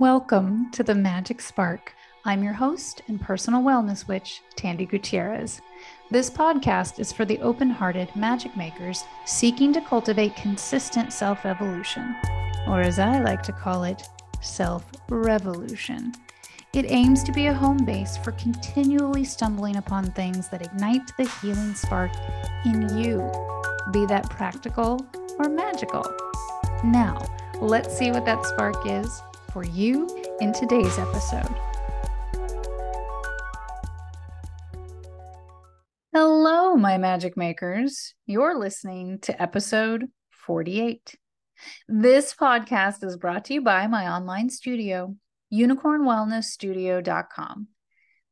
Welcome to the Magic Spark. I'm your host and personal wellness witch, Tandy Gutierrez. This podcast is for the open hearted magic makers seeking to cultivate consistent self evolution, or as I like to call it, self revolution. It aims to be a home base for continually stumbling upon things that ignite the healing spark in you, be that practical or magical. Now, let's see what that spark is for you in today's episode. Hello, my magic makers. You're listening to episode 48. This podcast is brought to you by my online studio, unicornwellnessstudio.com.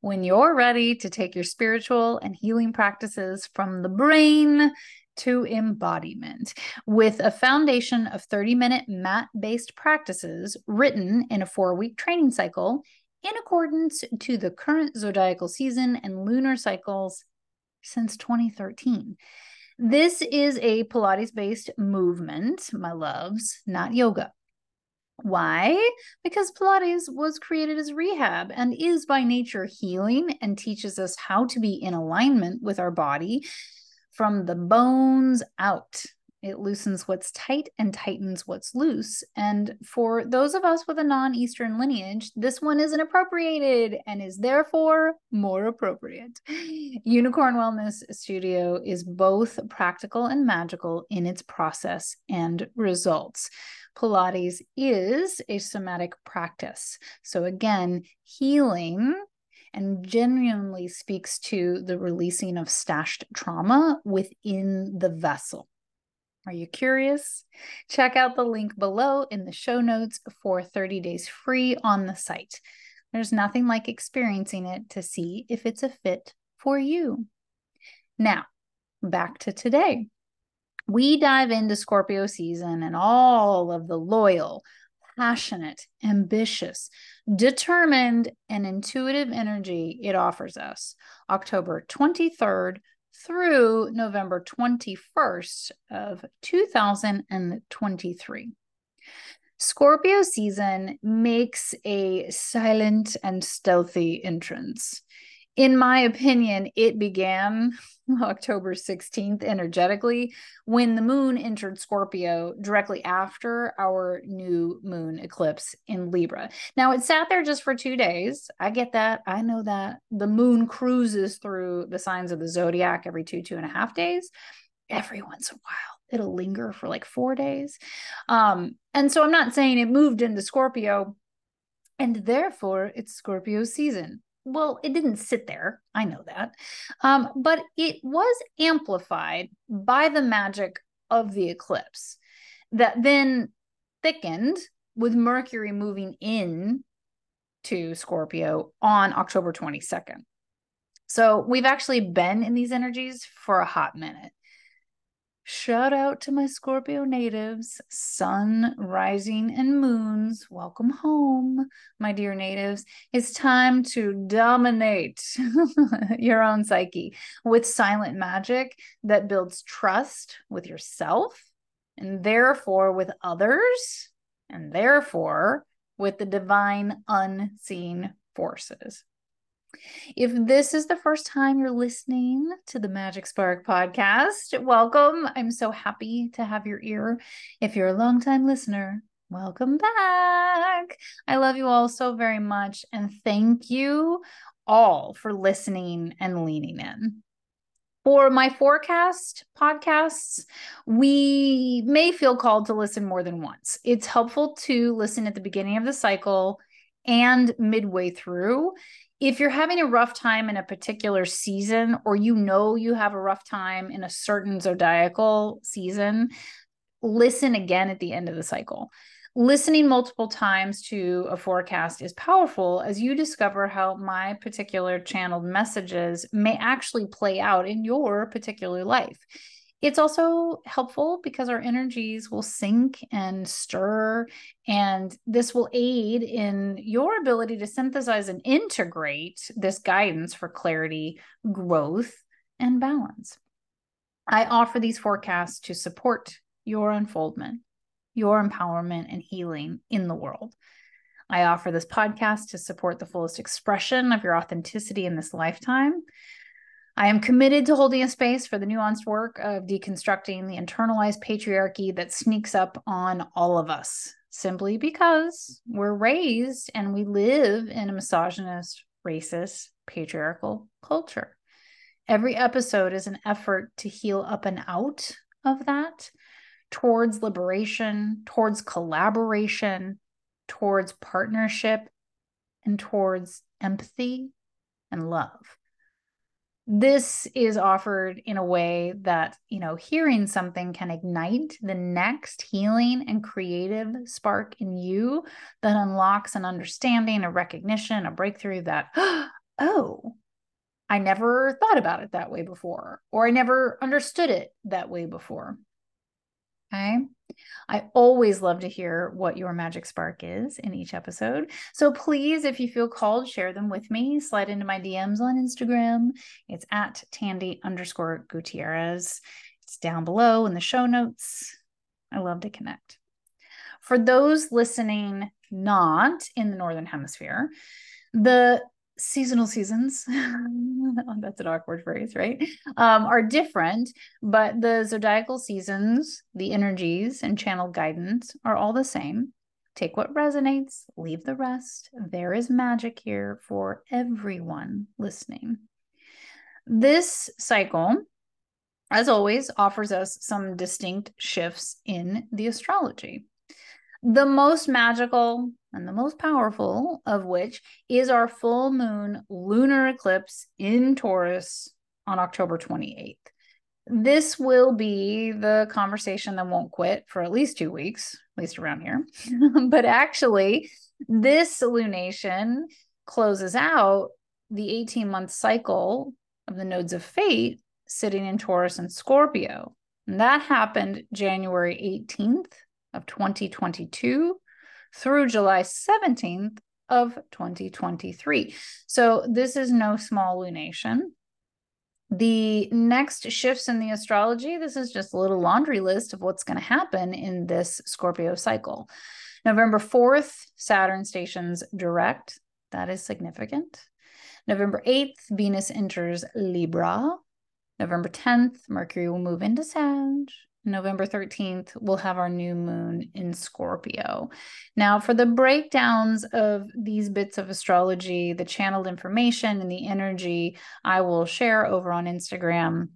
When you're ready to take your spiritual and healing practices from the brain to embodiment with a foundation of 30 minute mat based practices written in a four week training cycle in accordance to the current zodiacal season and lunar cycles since 2013. This is a Pilates based movement, my loves, not yoga. Why? Because Pilates was created as rehab and is by nature healing and teaches us how to be in alignment with our body from the bones out. It loosens what's tight and tightens what's loose. And for those of us with a non Eastern lineage, this one isn't appropriated and is therefore more appropriate. Unicorn Wellness Studio is both practical and magical in its process and results. Pilates is a somatic practice. So, again, healing and genuinely speaks to the releasing of stashed trauma within the vessel. Are you curious? Check out the link below in the show notes for 30 days free on the site. There's nothing like experiencing it to see if it's a fit for you. Now, back to today. We dive into Scorpio season and all of the loyal, passionate, ambitious, determined, and intuitive energy it offers us. October 23rd through November 21st of 2023. Scorpio season makes a silent and stealthy entrance in my opinion, it began October 16th energetically when the moon entered Scorpio directly after our new moon eclipse in Libra. Now, it sat there just for two days. I get that. I know that the moon cruises through the signs of the zodiac every two, two and a half days. Every once in a while, it'll linger for like four days. Um, and so I'm not saying it moved into Scorpio and therefore it's Scorpio season well, it didn't sit there. I know that. Um, but it was amplified by the magic of the eclipse that then thickened with Mercury moving in to Scorpio on October 22nd. So we've actually been in these energies for a hot minute. Shout out to my Scorpio natives, sun, rising, and moons. Welcome home, my dear natives. It's time to dominate your own psyche with silent magic that builds trust with yourself and therefore with others, and therefore with the divine unseen forces. If this is the first time you're listening to the Magic Spark podcast, welcome. I'm so happy to have your ear. If you're a longtime listener, welcome back. I love you all so very much. And thank you all for listening and leaning in. For my forecast podcasts, we may feel called to listen more than once. It's helpful to listen at the beginning of the cycle and midway through if you're having a rough time in a particular season or you know you have a rough time in a certain zodiacal season listen again at the end of the cycle. Listening multiple times to a forecast is powerful as you discover how my particular channeled messages may actually play out in your particular life it's also helpful because our energies will sink and stir, and this will aid in your ability to synthesize and integrate this guidance for clarity, growth, and balance. I offer these forecasts to support your unfoldment, your empowerment, and healing in the world. I offer this podcast to support the fullest expression of your authenticity in this lifetime. I am committed to holding a space for the nuanced work of deconstructing the internalized patriarchy that sneaks up on all of us simply because we're raised and we live in a misogynist, racist, patriarchal culture. Every episode is an effort to heal up and out of that towards liberation, towards collaboration, towards partnership, and towards empathy and love this is offered in a way that you know hearing something can ignite the next healing and creative spark in you that unlocks an understanding a recognition a breakthrough that oh i never thought about it that way before or i never understood it that way before okay I always love to hear what your magic spark is in each episode. So please, if you feel called, share them with me. Slide into my DMs on Instagram. It's at Tandy underscore Gutierrez. It's down below in the show notes. I love to connect. For those listening not in the Northern Hemisphere, the seasonal seasons. That's an awkward phrase right? Um, are different but the zodiacal seasons the energies and channel guidance are all the same. Take what resonates leave the rest. There is magic here for everyone listening. This cycle as always offers us some distinct shifts in the astrology. The most magical and the most powerful of which is our full moon lunar eclipse in Taurus on October 28th. This will be the conversation that won't quit for at least two weeks, at least around here. but actually, this lunation closes out the 18 month cycle of the nodes of fate sitting in Taurus and Scorpio. And that happened January 18th of 2022 through July 17th of 2023. So this is no small lunation. The next shifts in the astrology, this is just a little laundry list of what's going to happen in this Scorpio cycle. November 4th, Saturn stations direct. That is significant. November 8th, Venus enters Libra. November 10th, Mercury will move into Sag. November 13th, we'll have our new moon in Scorpio. Now, for the breakdowns of these bits of astrology, the channeled information and the energy, I will share over on Instagram.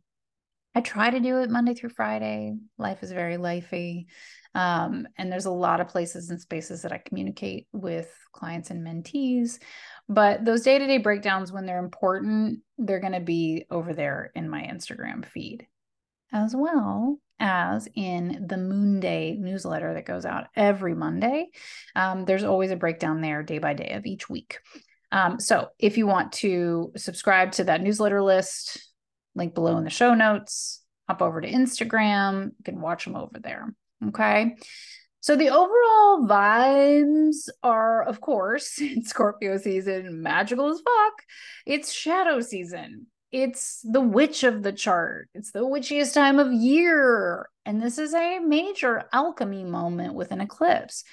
I try to do it Monday through Friday. Life is very lifey. Um, and there's a lot of places and spaces that I communicate with clients and mentees. But those day to day breakdowns, when they're important, they're going to be over there in my Instagram feed as well as in the Moon Day newsletter that goes out every Monday. Um, there's always a breakdown there day by day of each week. Um, so if you want to subscribe to that newsletter list, link below in the show notes, hop over to Instagram, you can watch them over there. Okay. So the overall vibes are, of course, Scorpio season, magical as fuck. It's shadow season it's the witch of the chart. It's the witchiest time of year. And this is a major alchemy moment with an eclipse.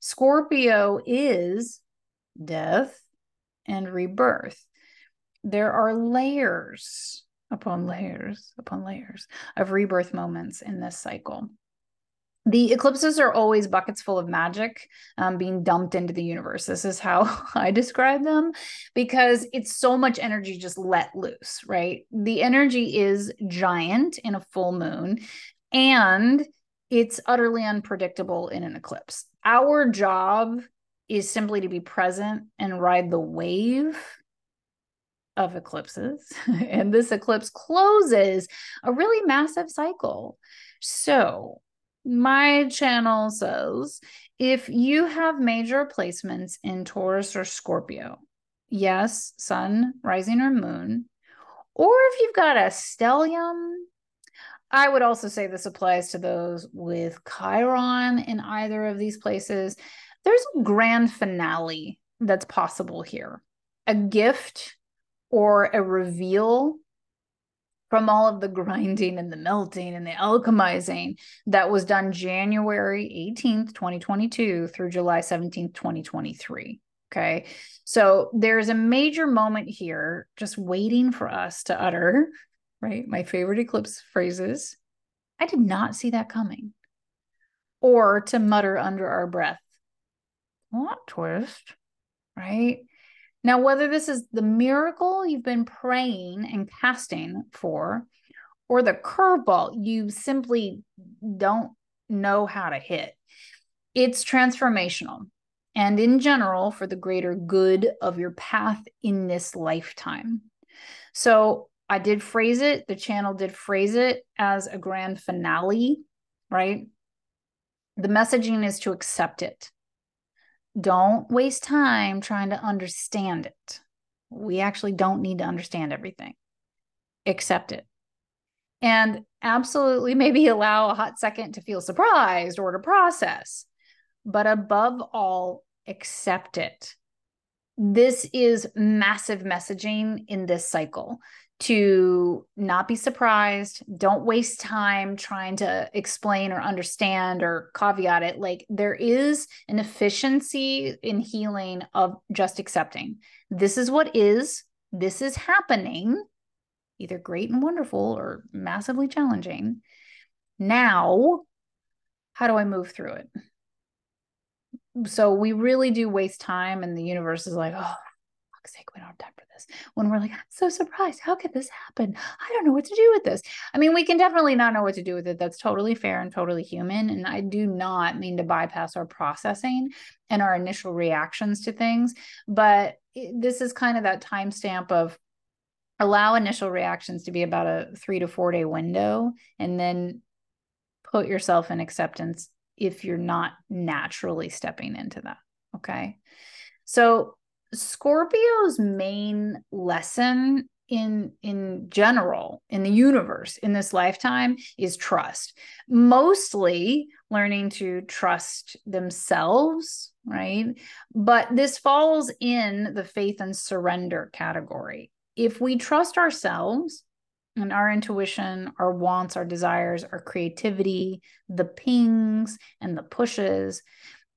Scorpio is death and rebirth. There are layers upon layers upon layers of rebirth moments in this cycle the eclipses are always buckets full of magic um, being dumped into the universe. This is how I describe them because it's so much energy just let loose, right? The energy is giant in a full moon and it's utterly unpredictable in an eclipse. Our job is simply to be present and ride the wave of eclipses. and this eclipse closes a really massive cycle. So, my channel says if you have major placements in Taurus or Scorpio, yes, sun, rising, or moon, or if you've got a stellium, I would also say this applies to those with Chiron in either of these places. There's a grand finale that's possible here, a gift or a reveal from all of the grinding and the melting and the alchemizing that was done January 18th, 2022 through July 17th, 2023. Okay. So there's a major moment here just waiting for us to utter, right? My favorite eclipse phrases. I did not see that coming. Or to mutter under our breath. What twist, right? Now, whether this is the miracle you've been praying and casting for, or the curveball you simply don't know how to hit, it's transformational and in general for the greater good of your path in this lifetime. So, I did phrase it, the channel did phrase it as a grand finale, right? The messaging is to accept it. Don't waste time trying to understand it. We actually don't need to understand everything. Accept it. And absolutely maybe allow a hot second to feel surprised or to process. But above all, accept it. This is massive messaging in this cycle to not be surprised. Don't waste time trying to explain or understand or caveat it. Like there is an efficiency in healing of just accepting. This is what is, this is happening, either great and wonderful or massively challenging. Now, how do I move through it? So we really do waste time, and the universe is like, oh, fuck's sake, we don't have time for this. When we're like, I'm so surprised. How could this happen? I don't know what to do with this. I mean, we can definitely not know what to do with it. That's totally fair and totally human. And I do not mean to bypass our processing and our initial reactions to things. But this is kind of that timestamp of allow initial reactions to be about a three to four day window and then put yourself in acceptance if you're not naturally stepping into that. Okay. So Scorpio's main lesson in in general in the universe in this lifetime is trust. Mostly learning to trust themselves right? But this falls in the faith and surrender category. If we trust ourselves and our intuition our wants our desires our creativity the pings and the pushes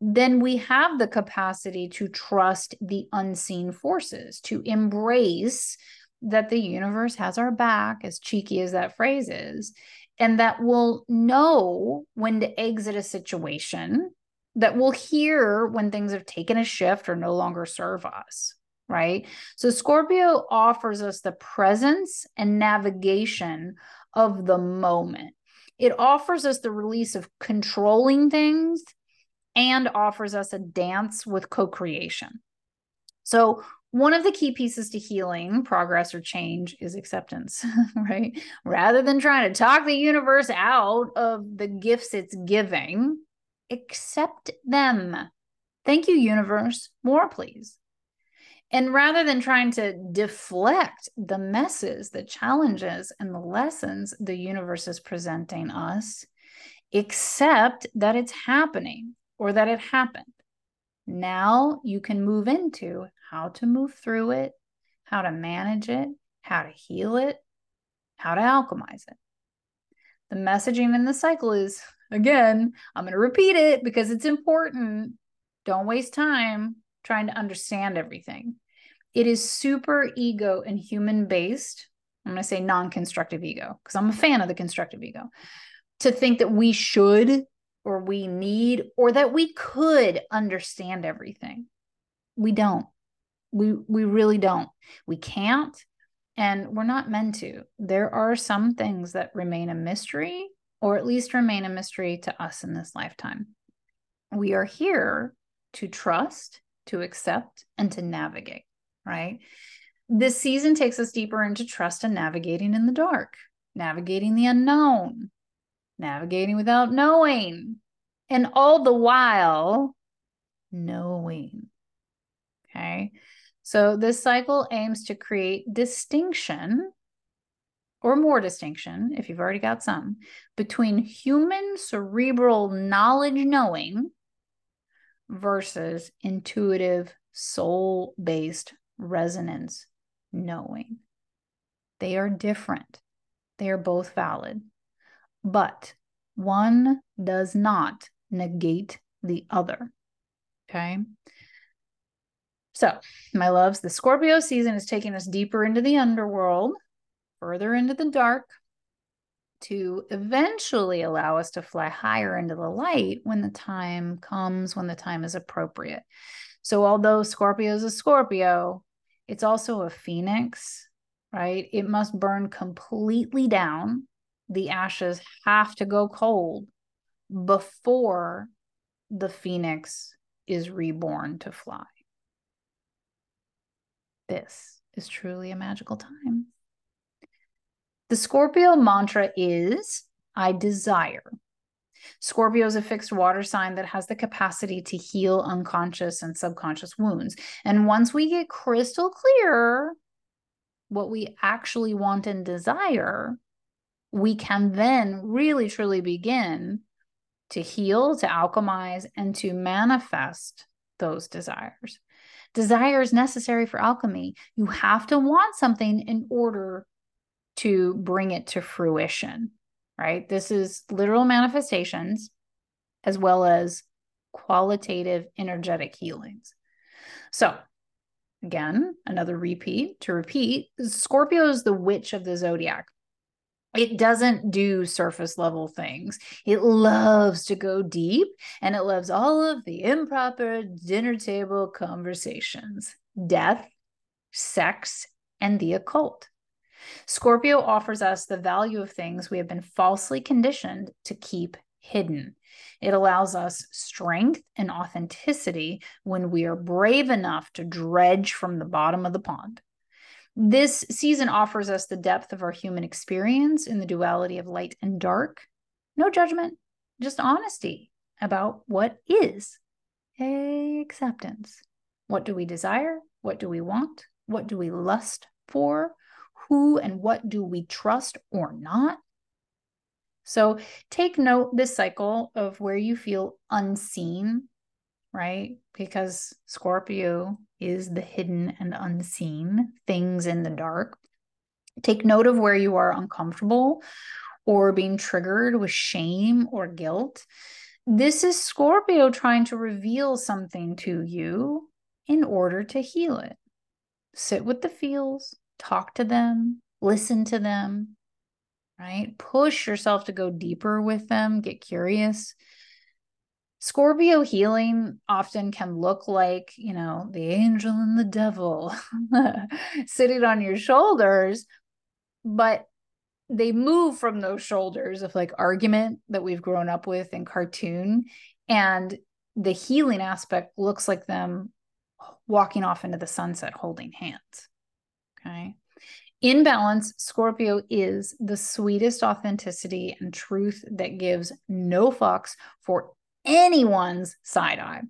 then we have the capacity to trust the unseen forces, to embrace that the universe has our back, as cheeky as that phrase is, and that we'll know when to exit a situation, that we'll hear when things have taken a shift or no longer serve us. Right. So Scorpio offers us the presence and navigation of the moment. It offers us the release of controlling things and offers us a dance with co creation. So, one of the key pieces to healing, progress, or change is acceptance, right? Rather than trying to talk the universe out of the gifts it's giving, accept them. Thank you, universe. More, please. And rather than trying to deflect the messes, the challenges, and the lessons the universe is presenting us, accept that it's happening or that it happened. Now you can move into how to move through it, how to manage it, how to heal it, how to alchemize it. The messaging in the cycle is again, I'm going to repeat it because it's important. Don't waste time trying to understand everything. It is super ego and human based. I'm going to say non constructive ego because I'm a fan of the constructive ego to think that we should or we need or that we could understand everything. We don't. We we really don't. We can't and we're not meant to. There are some things that remain a mystery or at least remain a mystery to us in this lifetime. We are here to trust, to accept and to navigate, right? This season takes us deeper into trust and navigating in the dark, navigating the unknown, navigating without knowing, and all the while knowing. Okay. So this cycle aims to create distinction or more distinction, if you've already got some, between human cerebral knowledge knowing versus intuitive soul based resonance knowing. They are different. They are both valid, but one does not negate the other. Okay. So, my loves, the Scorpio season is taking us deeper into the underworld, further into the dark, to eventually allow us to fly higher into the light when the time comes, when the time is appropriate. So, although Scorpio is a Scorpio, it's also a phoenix, right? It must burn completely down. The ashes have to go cold before the phoenix is reborn to fly. This is truly a magical time. The Scorpio mantra is I desire. Scorpio is a fixed water sign that has the capacity to heal unconscious and subconscious wounds. And once we get crystal clear what we actually want and desire, we can then really truly begin to heal, to alchemize, and to manifest those desires. Desire is necessary for alchemy. You have to want something in order to bring it to fruition, right? This is literal manifestations as well as qualitative energetic healings. So, again, another repeat to repeat Scorpio is the witch of the zodiac. It doesn't do surface level things. It loves to go deep and it loves all of the improper dinner table conversations, death, sex, and the occult. Scorpio offers us the value of things we have been falsely conditioned to keep hidden. It allows us strength and authenticity when we are brave enough to dredge from the bottom of the pond. This season offers us the depth of our human experience in the duality of light and dark. No judgment, just honesty about what is. Acceptance. What do we desire? What do we want? What do we lust for? who and what do we trust or not? So take note this cycle of where you feel unseen, right? Because Scorpio is the hidden and unseen things in the dark. Take note of where you are uncomfortable or being triggered with shame or guilt. This is Scorpio trying to reveal something to you in order to heal it. Sit with the feels, talk to them, listen to them, right? Push yourself to go deeper with them, get curious. Scorpio healing often can look like, you know, the angel and the devil sitting on your shoulders, but they move from those shoulders of like argument that we've grown up with in cartoon. And the healing aspect looks like them walking off into the sunset holding hands. Okay. In balance, Scorpio is the sweetest authenticity and truth that gives no fucks for anyone's side eye.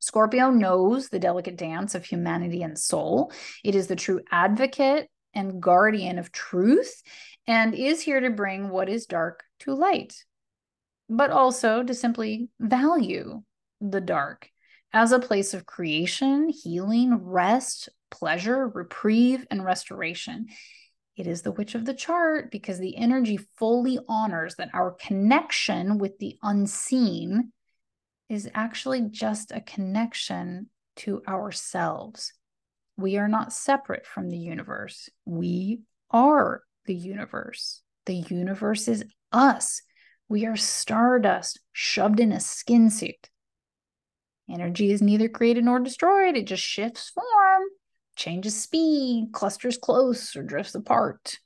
Scorpio knows the delicate dance of humanity and soul. It is the true advocate and guardian of truth and is here to bring what is dark to light, but also to simply value the dark as a place of creation, healing, rest, pleasure, reprieve, and restoration. It is the witch of the chart because the energy fully honors that our connection with the unseen is actually just a connection to ourselves. We are not separate from the universe. We are the universe. The universe is us. We are stardust shoved in a skin suit. Energy is neither created nor destroyed, it just shifts form changes speed, clusters close, or drifts apart.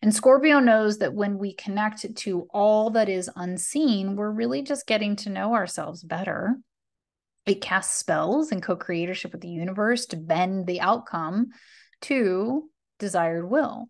And Scorpio knows that when we connect to all that is unseen, we're really just getting to know ourselves better. It casts spells and co creatorship with the universe to bend the outcome to desired will.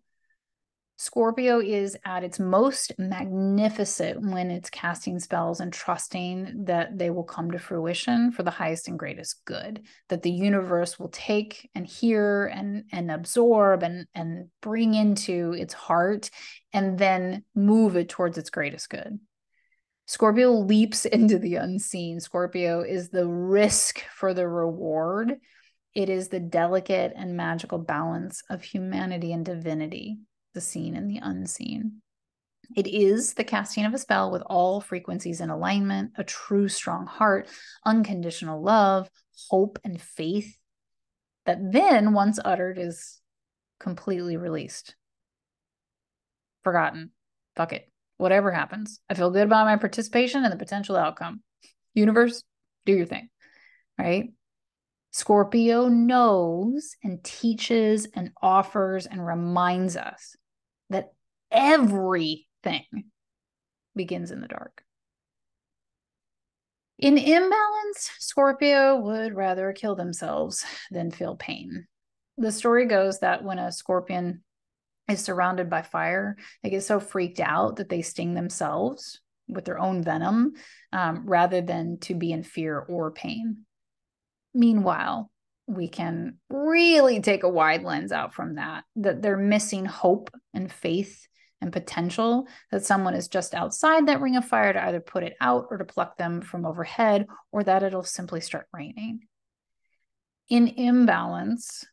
Scorpio is at its most magnificent when it's casting spells and trusting that they will come to fruition for the highest and greatest good, that the universe will take and hear and, and absorb and, and bring into its heart and then move it towards its greatest good. Scorpio leaps into the unseen. Scorpio is the risk for the reward. It is the delicate and magical balance of humanity and divinity the seen and the unseen. It is the casting of a spell with all frequencies in alignment, a true strong heart, unconditional love, hope, and faith that then, once uttered, is completely released. Forgotten. Fuck it. Whatever happens. I feel good about my participation and the potential outcome. Universe, do your thing. Right? Scorpio knows and teaches and offers and reminds us that everything begins in the dark. In imbalance, Scorpio would rather kill themselves than feel pain. The story goes that when a scorpion is surrounded by fire, they get so freaked out that they sting themselves with their own venom um, rather than to be in fear or pain. Meanwhile, we can really take a wide lens out from that, that they're missing hope and faith and potential, that someone is just outside that ring of fire to either put it out or to pluck them from overhead, or that it'll simply start raining. In imbalance,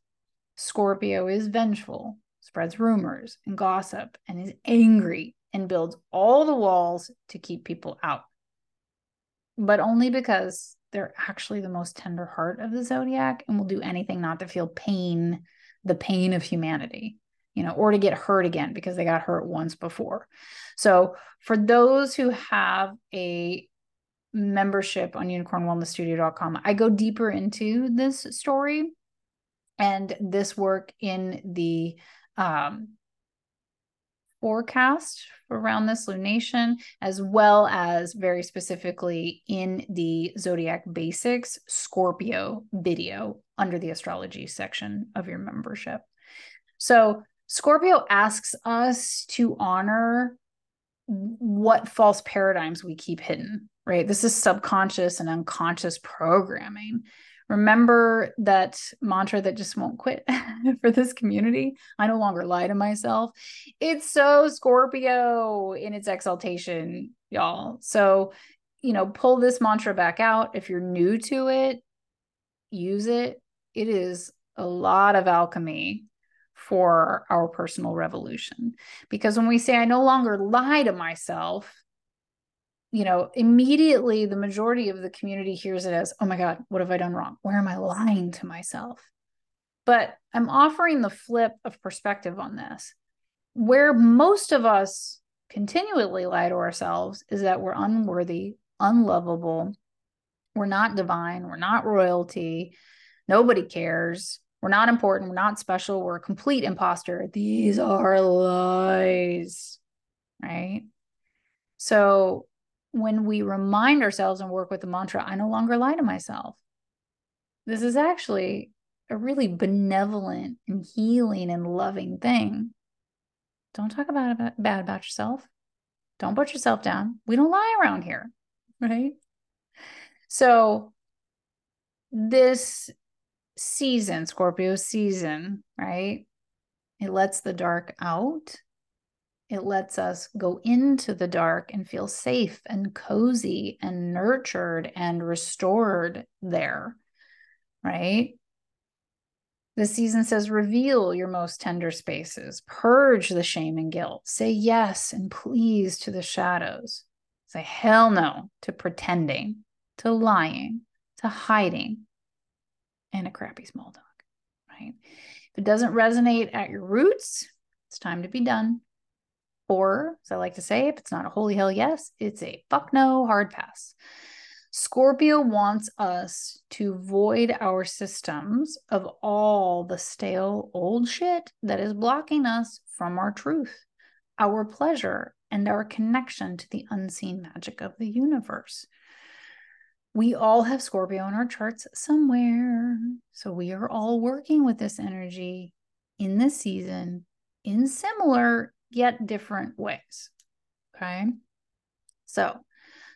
Scorpio is vengeful, spreads rumors and gossip, and is angry and builds all the walls to keep people out. But only because they're actually the most tender heart of the zodiac and will do anything not to feel pain, the pain of humanity, you know, or to get hurt again because they got hurt once before. So, for those who have a membership on unicornwellnessstudio.com, I go deeper into this story and this work in the um, forecast around this lunation, as well as very specifically in the Zodiac Basics Scorpio video under the astrology section of your membership. So, Scorpio asks us to honor what false paradigms we keep hidden, right? This is subconscious and unconscious programming remember that mantra that just won't quit for this community. I no longer lie to myself. It's so Scorpio in its exaltation, y'all. So, you know, pull this mantra back out. If you're new to it, use it. It is a lot of alchemy for our personal revolution. Because when we say, I no longer lie to myself, you know, immediately the majority of the community hears it as, oh my God, what have I done wrong? Where am I lying to myself? But I'm offering the flip of perspective on this. Where most of us continually lie to ourselves is that we're unworthy, unlovable, we're not divine, we're not royalty, nobody cares, we're not important, we're not special, we're a complete imposter. These are lies, right? So when we remind ourselves and work with the mantra, I no longer lie to myself. This is actually a really benevolent and healing and loving thing. Don't talk about bad about yourself. Don't put yourself down. We don't lie around here, right? So this season, Scorpio season, right? It lets the dark out it lets us go into the dark and feel safe and cozy and nurtured and restored there, right? The season says, reveal your most tender spaces, purge the shame and guilt, say yes and please to the shadows, say hell no to pretending, to lying, to hiding, and a crappy small dog, right? If it doesn't resonate at your roots, it's time to be done. Or, as I like to say, if it's not a holy hell yes, it's a fuck no hard pass. Scorpio wants us to void our systems of all the stale old shit that is blocking us from our truth, our pleasure, and our connection to the unseen magic of the universe. We all have Scorpio in our charts somewhere. So we are all working with this energy in this season in similar yet different ways. Okay. So,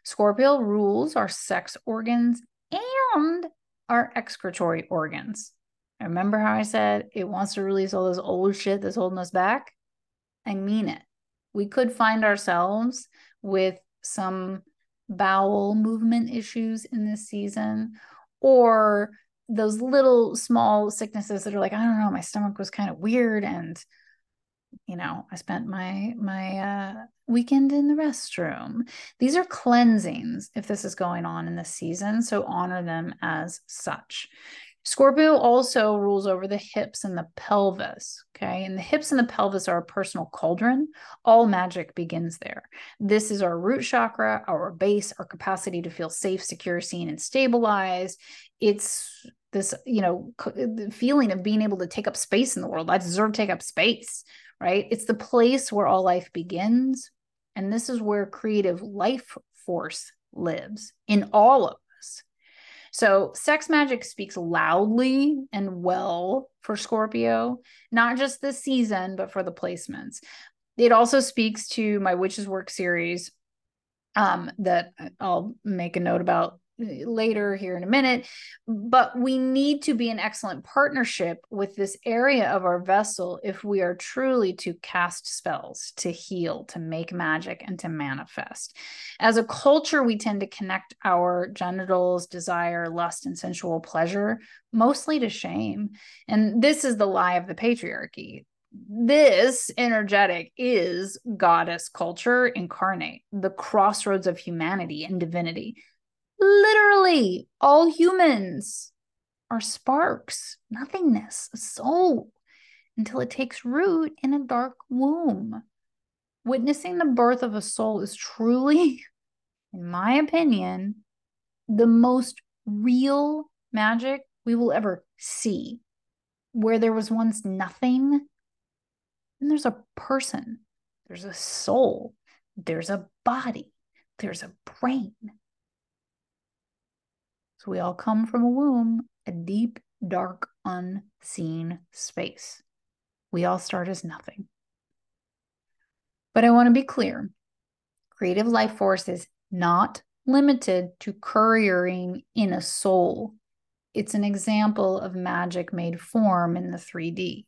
Scorpio rules our sex organs and our excretory organs. Remember how I said it wants to release all this old shit that's holding us back? I mean it. We could find ourselves with some bowel movement issues in this season or those little small sicknesses that are like, I don't know, my stomach was kind of weird and you know, I spent my my uh, weekend in the restroom. These are cleansings if this is going on in the season, so honor them as such. Scorpio also rules over the hips and the pelvis. Okay. And the hips and the pelvis are a personal cauldron. All magic begins there. This is our root chakra, our base, our capacity to feel safe, secure, seen, and stabilized. It's this, you know, the feeling of being able to take up space in the world. I deserve to take up space, right? It's the place where all life begins. And this is where creative life force lives in all of us. so, sex magic speaks loudly and well for Scorpio, not just this season, but for the placements. It also speaks to my Witches Work series um, that I'll make a note about later here in a minute. But we need to be an excellent partnership with this area of our vessel if we are truly to cast spells, to heal, to make magic, and to manifest. As a culture, we tend to connect our genitals, desire, lust, and sensual pleasure mostly to shame. And this is the lie of the patriarchy this energetic is goddess culture incarnate, the crossroads of humanity and divinity. Literally, all humans are sparks, nothingness, a soul, until it takes root in a dark womb. Witnessing the birth of a soul is truly, in my opinion, the most real magic we will ever see. Where there was once nothing, and there's a person, there's a soul, there's a body, there's a brain, so we all come from a womb, a deep, dark, unseen space. We all start as nothing. But I want to be clear creative life force is not limited to couriering in a soul. It's an example of magic made form in the 3D.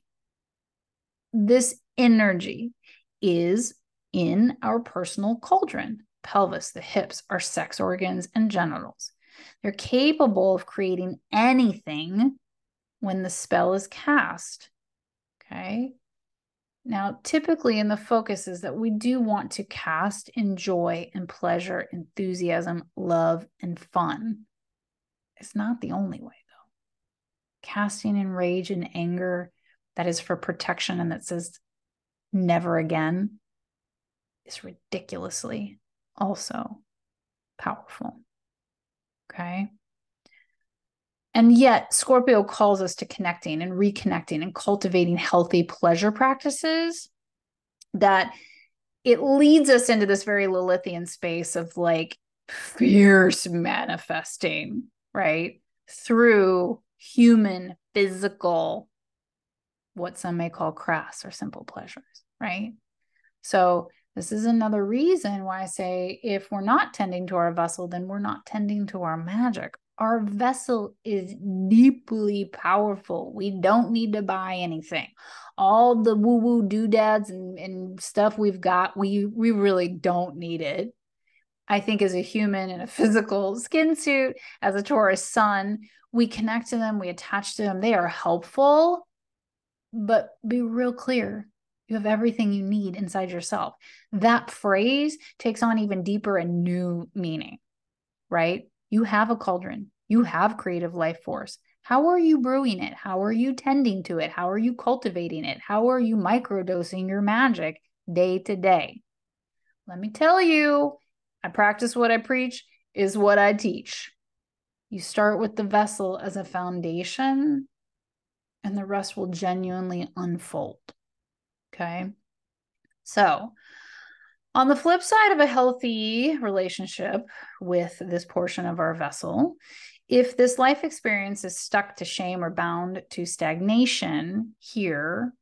This energy is in our personal cauldron, pelvis, the hips, our sex organs, and genitals. They're capable of creating anything when the spell is cast. Okay. Now, typically in the focus is that we do want to cast in joy and pleasure, enthusiasm, love, and fun. It's not the only way, though. Casting in rage and anger that is for protection and that says never again is ridiculously also powerful. Okay. And yet, Scorpio calls us to connecting and reconnecting and cultivating healthy pleasure practices that it leads us into this very Lilithian space of like fierce manifesting, right? Through human, physical, what some may call crass or simple pleasures, right? So this is another reason why I say if we're not tending to our vessel, then we're not tending to our magic. Our vessel is deeply powerful. We don't need to buy anything. All the woo woo doodads and, and stuff we've got, we we really don't need it. I think as a human in a physical skin suit, as a Taurus sun, we connect to them, we attach to them. They are helpful, but be real clear you have everything you need inside yourself. That phrase takes on even deeper and new meaning, right? You have a cauldron, you have creative life force. How are you brewing it? How are you tending to it? How are you cultivating it? How are you microdosing your magic day to day? Let me tell you, I practice what I preach, is what I teach. You start with the vessel as a foundation, and the rest will genuinely unfold. Okay. So, on the flip side of a healthy relationship with this portion of our vessel, if this life experience is stuck to shame or bound to stagnation here,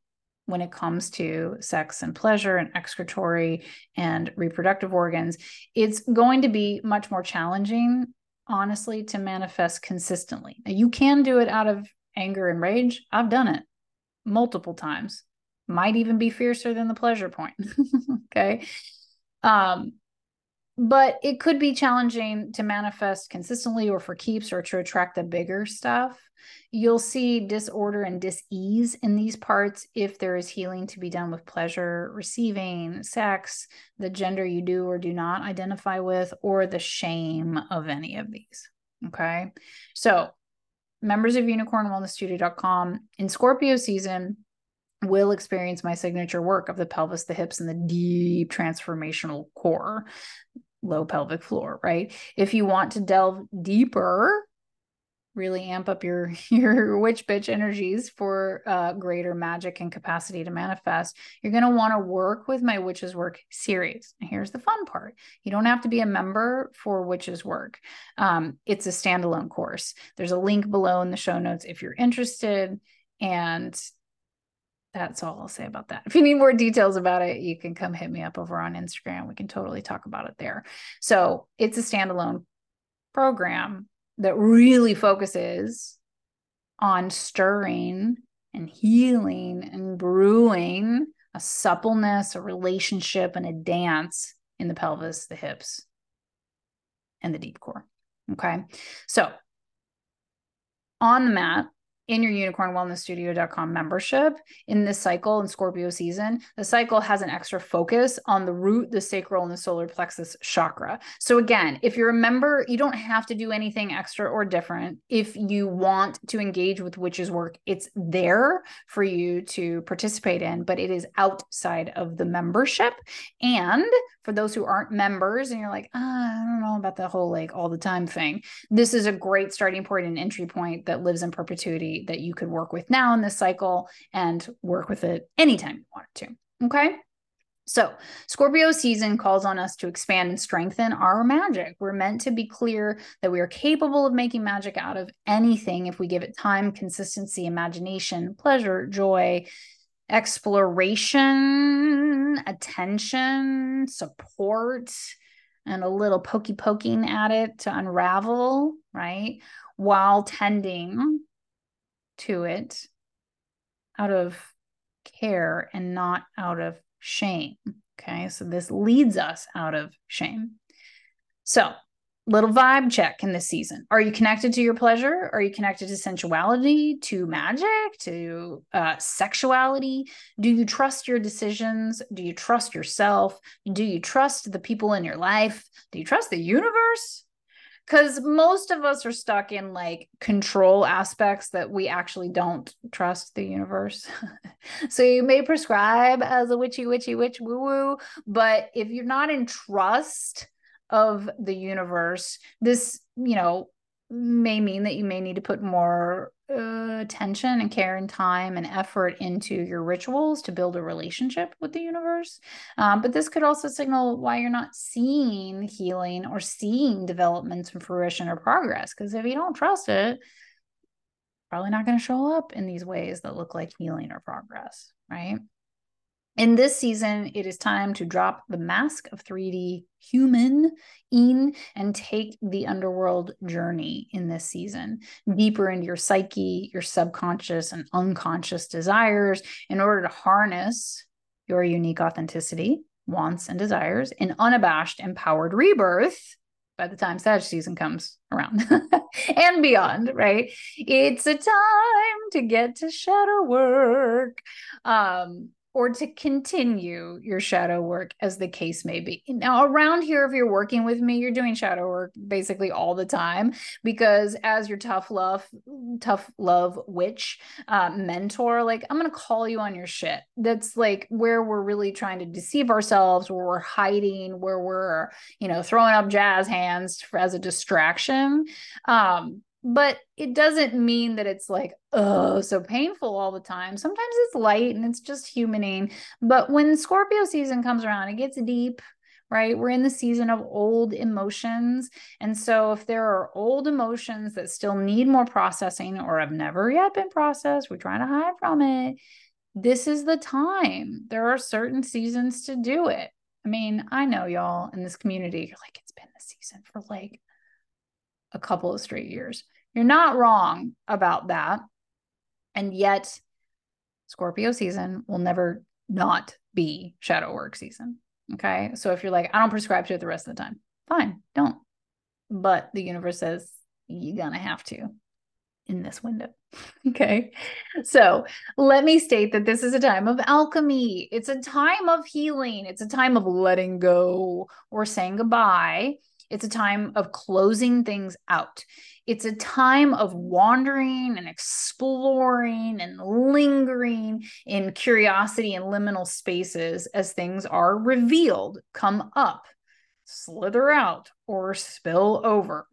when it comes to sex and pleasure and excretory and reproductive organs, it's going to be much more challenging, honestly, to manifest consistently. Now, you can do it out of anger and rage. I've done it multiple times might even be fiercer than the pleasure point. okay. Um, but it could be challenging to manifest consistently or for keeps or to attract the bigger stuff. You'll see disorder and dis-ease in these parts if there is healing to be done with pleasure, receiving, sex, the gender you do or do not identify with, or the shame of any of these. Okay. So members of unicornwellnessstudio.com in Scorpio season will experience my signature work of the pelvis, the hips, and the deep transformational core, low pelvic floor, right? If you want to delve deeper really amp up your your witch bitch energies for uh, greater magic and capacity to manifest you're going to want to work with my witches work series. And here's the fun part. You don't have to be a member for witches work. Um, it's a standalone course. There's a link below in the show notes if you're interested. And that's all I'll say about that. If you need more details about it, you can come hit me up over on Instagram. We can totally talk about it there. So it's a standalone program that really focuses on stirring and healing and brewing a suppleness, a relationship, and a dance in the pelvis, the hips, and the deep core. Okay. So on the mat, in your unicornwellnessstudio.com membership in this cycle in Scorpio season, the cycle has an extra focus on the root, the sacral, and the solar plexus chakra. So, again, if you're a member, you don't have to do anything extra or different. If you want to engage with witches work, it's there for you to participate in, but it is outside of the membership. And for those who aren't members and you're like, ah, I don't know about the whole like all the time thing, this is a great starting point and entry point that lives in perpetuity that you could work with now in this cycle and work with it anytime you wanted to. Okay. So, Scorpio season calls on us to expand and strengthen our magic. We're meant to be clear that we are capable of making magic out of anything if we give it time, consistency, imagination, pleasure, joy, exploration, attention, support, and a little pokey poking at it to unravel, right? While tending to it out of care and not out of shame. Okay, so this leads us out of shame. So, little vibe check in this season. Are you connected to your pleasure? Are you connected to sensuality, to magic, to uh, sexuality? Do you trust your decisions? Do you trust yourself? Do you trust the people in your life? Do you trust the universe? Because most of us are stuck in like control aspects that we actually don't trust the universe. so you may prescribe as a witchy, witchy, witch, woo woo, but if you're not in trust of the universe, this, you know, may mean that you may need to put more uh, attention and care and time and effort into your rituals to build a relationship with the universe. Um, but this could also signal why you're not seeing healing or seeing developments and fruition or progress. Because if you don't trust it, probably not going to show up in these ways that look like healing or progress, right? In this season, it is time to drop the mask of 3D human in and take the underworld journey in this season, deeper into your psyche, your subconscious and unconscious desires in order to harness your unique authenticity, wants, and desires in unabashed, empowered rebirth by the time Sag season comes around and beyond, right? It's a time to get to shadow work. Um, or to continue your shadow work as the case may be. Now, around here, if you're working with me, you're doing shadow work basically all the time because as your tough love, tough love witch uh, mentor, like I'm to call you on your shit. That's like where we're really trying to deceive ourselves, where we're hiding, where we're, you know, throwing up jazz hands as a distraction. Um, but it doesn't mean that it's like oh so painful all the time. Sometimes it's light and it's just humaning but when scorpio season comes around it gets deep right? We're in the season of old emotions and so if there are old emotions that still need more processing or have never yet been processed we're trying to hide from it this is the time. There are certain seasons to do it. I mean i know y'all in this community you're like it's been the season for like a couple of straight years you're not wrong about that. And yet, Scorpio season will never not be shadow work season. Okay. So if you're like, I don't prescribe to it the rest of the time, fine, don't. But the universe says you're gonna have to in this window. okay. So let me state that this is a time of alchemy. It's a time of healing. It's a time of letting go or saying goodbye. It's a time of closing things out. It's a time of wandering and exploring and lingering in curiosity and liminal spaces as things are revealed, come up, slither out, or spill over.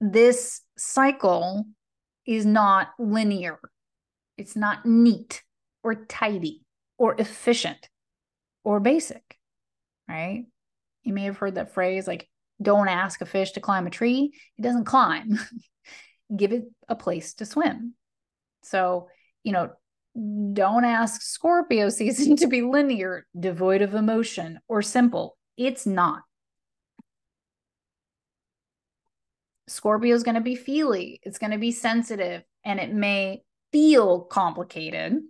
This cycle is not linear, it's not neat or tidy or efficient or basic, right? You may have heard that phrase like, don't ask a fish to climb a tree, it doesn't climb. Give it a place to swim. So, you know, don't ask Scorpio season to be linear, devoid of emotion, or simple. It's not. Scorpio is going to be feely, it's going to be sensitive, and it may feel complicated.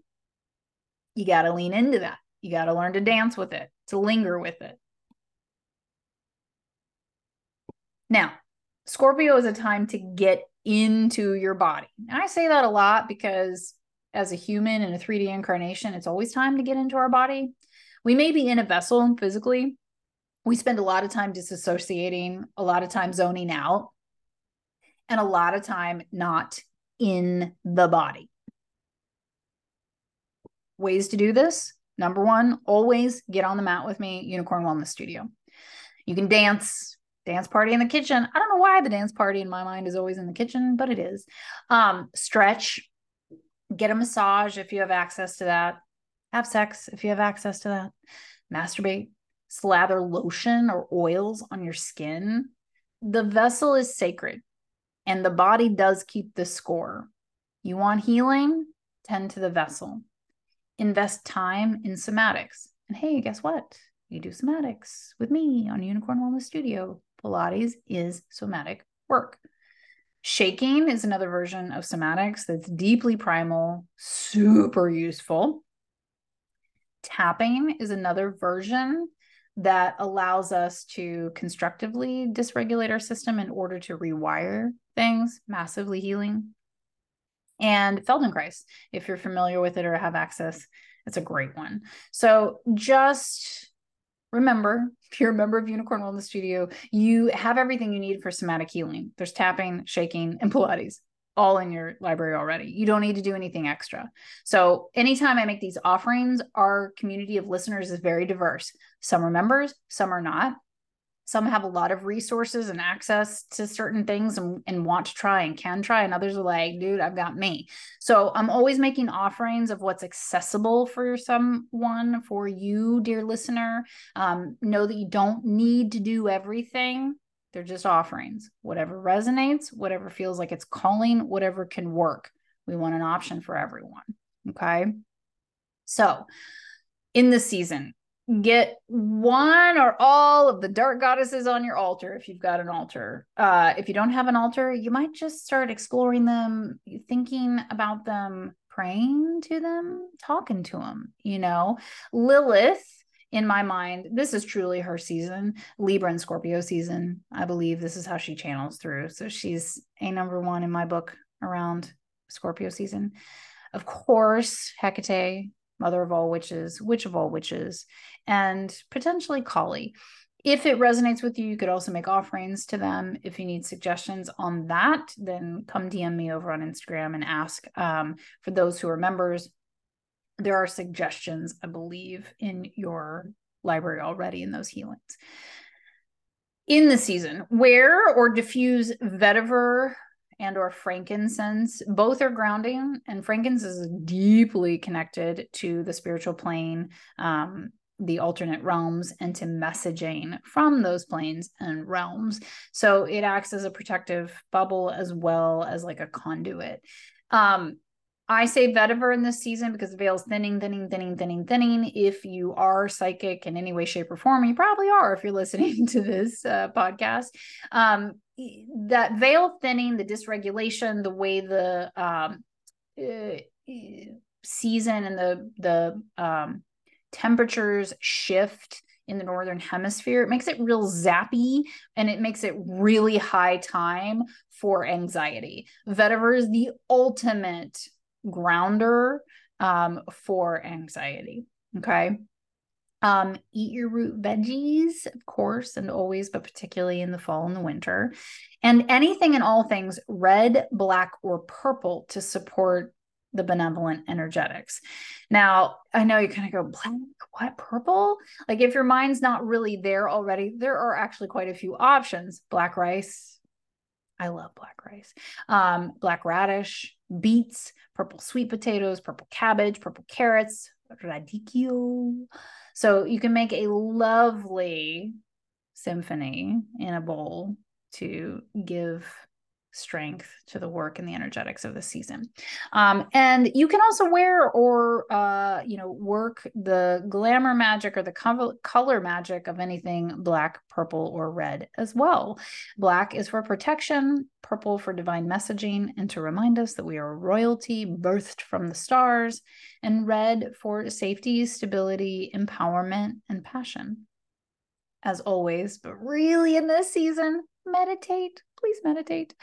You got to lean into that. You got to learn to dance with it, to linger with it. Now, Scorpio is a time to get into your body. And I say that a lot because as a human in a 3D incarnation, it's always time to get into our body. We may be in a vessel physically. We spend a lot of time disassociating, a lot of time zoning out, and a lot of time not in the body. Ways to do this number one, always get on the mat with me, Unicorn Wellness Studio. You can dance, dance party in the kitchen. I don't know why the dance party in my mind is always in the kitchen, but it is. Um, stretch, get a massage if you have access to that. Have sex if you have access to that. Masturbate, slather lotion or oils on your skin. The vessel is sacred and the body does keep the score. You want healing? Tend to the vessel. Invest time in somatics. And hey, guess what? You do somatics with me on Unicorn Wellness Studio. Pilates is somatic work. Shaking is another version of somatics that's deeply primal, super useful. Tapping is another version that allows us to constructively dysregulate our system in order to rewire things, massively healing. And Feldenkrais, if you're familiar with it or have access, it's a great one. So just remember if you're a member of Unicorn Wellness Studio, you have everything you need for somatic healing. There's tapping, shaking, and Pilates all in your library already. You don't need to do anything extra. So, anytime I make these offerings, our community of listeners is very diverse. Some are members, some are not some have a lot of resources and access to certain things and, and want to try and can try and others are like dude i've got me. So i'm always making offerings of what's accessible for someone for you dear listener. Um, know that you don't need to do everything. They're just offerings. Whatever resonates whatever feels like it's calling whatever can work. We want an option for everyone okay? So in the season get one or all of the dark goddesses on your altar if you've got an altar. Uh, if you don't have an altar, you might just start exploring them, thinking about them, praying to them, talking to them. You know, Lilith. In my mind, this is truly her season, Libra and Scorpio season. I believe this is how she channels through. So she's a number one in my book around Scorpio season. Of course, Hecate, mother of all witches, witch of all witches, and potentially Kali. If it resonates with you, you could also make offerings to them. If you need suggestions on that, then come DM me over on Instagram and ask. Um, for those who are members, there are suggestions, I believe, in your library already in those healings. In the season, wear or diffuse vetiver and or frankincense both are grounding and frankincense is deeply connected to the spiritual plane um, the alternate realms and to messaging from those planes and realms so it acts as a protective bubble as well as like a conduit um, I say vetiver in this season because the veil is thinning, thinning, thinning, thinning, thinning. If you are psychic in any way, shape, or form, you probably are if you're listening to this uh, podcast. Um, that veil thinning, the dysregulation, the way the um, uh, season and the the um, temperatures shift in the northern hemisphere, it makes it real zappy and it makes it really high time for anxiety. Vetiver is the ultimate grounder um, for anxiety. Okay. Um, eat your root veggies, of course, and always, but particularly in the fall and the winter. And anything and all things red, black, or purple to support the benevolent energetics. Now, I know you kind of go, black, what, purple? Like if your mind's not really there already, there are actually quite a few options. Black rice. I love black rice. Um, black radish, beets, purple sweet potatoes, purple cabbage, purple carrots, radicchio. So you can make a lovely symphony in a bowl to give strength to the work and the energetics of the season. Um, and you can also wear or uh, you know work the glamour magic or the color, color magic of anything black, purple, or red as well. Black is for protection, purple for divine messaging, and to remind us that we are royalty birthed from the stars, and red for safety, stability, empowerment, and passion. As always, but really in this season, meditate please meditate.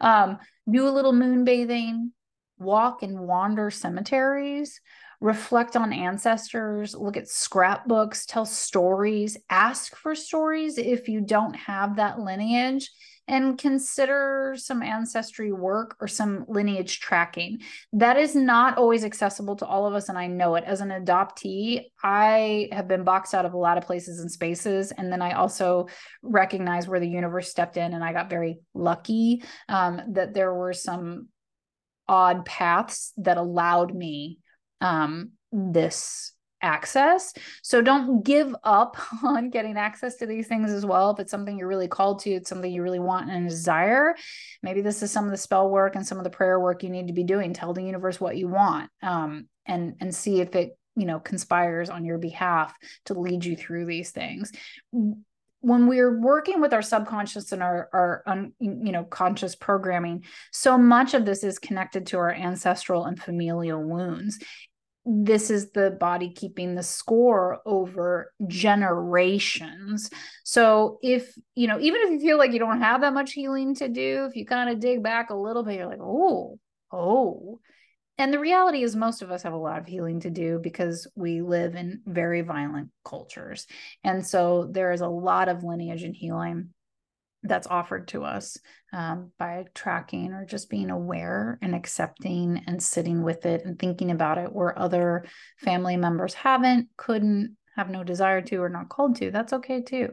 Um, do a little moon bathing, walk and wander cemeteries, reflect on ancestors, look at scrapbooks, tell stories, ask for stories if you don't have that lineage and consider some ancestry work or some lineage tracking. That is not always accessible to all of us, and I know it. As an adoptee, I have been boxed out of a lot of places and spaces. And then I also recognize where the universe stepped in, and I got very lucky um, that there were some odd paths that allowed me um, this access. So don't give up on getting access to these things as well. If it's something you're really called to, it's something you really want and desire. Maybe this is some of the spell work and some of the prayer work you need to be doing. Tell the universe what you want, um, and and see if it you know conspires on your behalf to lead you through these things when we're working with our subconscious and our our un, you know conscious programming so much of this is connected to our ancestral and familial wounds this is the body keeping the score over generations. So if, you know, even if you feel like you don't have that much healing to do, if you kind of dig back a little bit, you're like, oh, oh. And the reality is, most of us have a lot of healing to do because we live in very violent cultures. And so there is a lot of lineage and healing that's offered to us um, by tracking or just being aware and accepting and sitting with it and thinking about it where other family members haven't, couldn't, have no desire to, or not called to. That's okay too.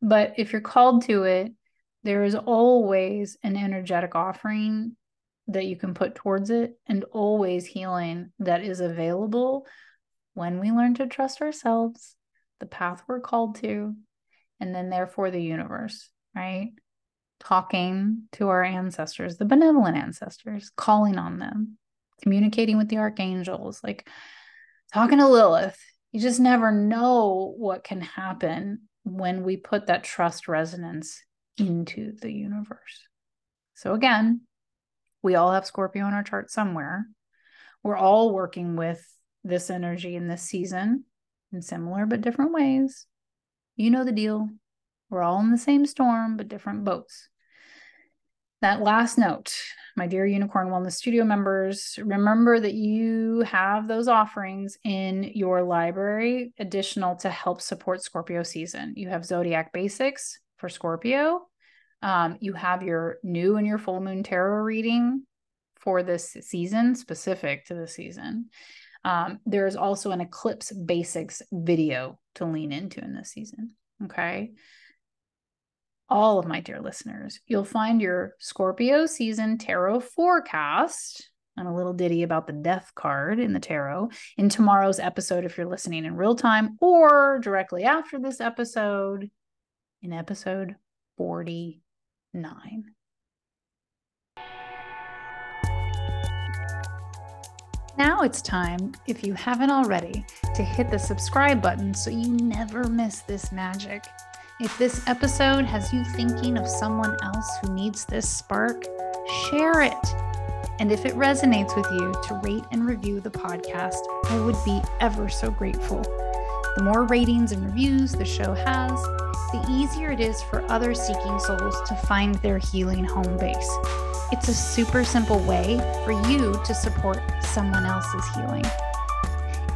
But if you're called to it, there is always an energetic offering that you can put towards it and always healing that is available when we learn to trust ourselves, the path we're called to, and then therefore the universe right? Talking to our ancestors, the benevolent ancestors, calling on them, communicating with the archangels, like talking to Lilith. You just never know what can happen when we put that trust resonance into the universe. So, again, we all have Scorpio in our chart somewhere. We're all working with this energy in this season in similar but different ways. You know the deal. We're all in the same storm, but different boats. That last note, my dear Unicorn Wellness Studio members, remember that you have those offerings in your library additional to help support Scorpio season. You have Zodiac Basics for Scorpio. Um, you have your new and your full moon tarot reading for this season, specific to the season. Um, there's also an eclipse basics video to lean into in this season. Okay all of my dear listeners, you'll find your Scorpio season tarot forecast and a little ditty about the death card in the tarot in tomorrow's episode if you're listening in real time or directly after this episode in episode 49. Now it's time, if you haven't already, to hit the subscribe button so you never miss this magic. If this episode has you thinking of someone else who needs this spark, share it. And if it resonates with you, to rate and review the podcast, I would be ever so grateful. The more ratings and reviews the show has, the easier it is for other seeking souls to find their healing home base. It's a super simple way for you to support someone else's healing.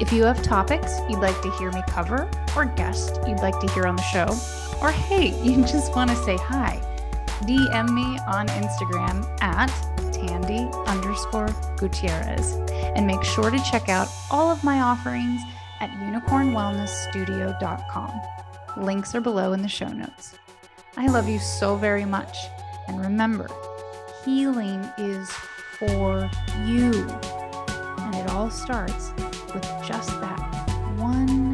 If you have topics you'd like to hear me cover, or guests you'd like to hear on the show, or hey, you just want to say hi, DM me on Instagram at Tandy underscore Gutierrez. And make sure to check out all of my offerings at unicornwellnessstudio.com. Links are below in the show notes. I love you so very much. And remember, healing is for you. And it all starts with just that one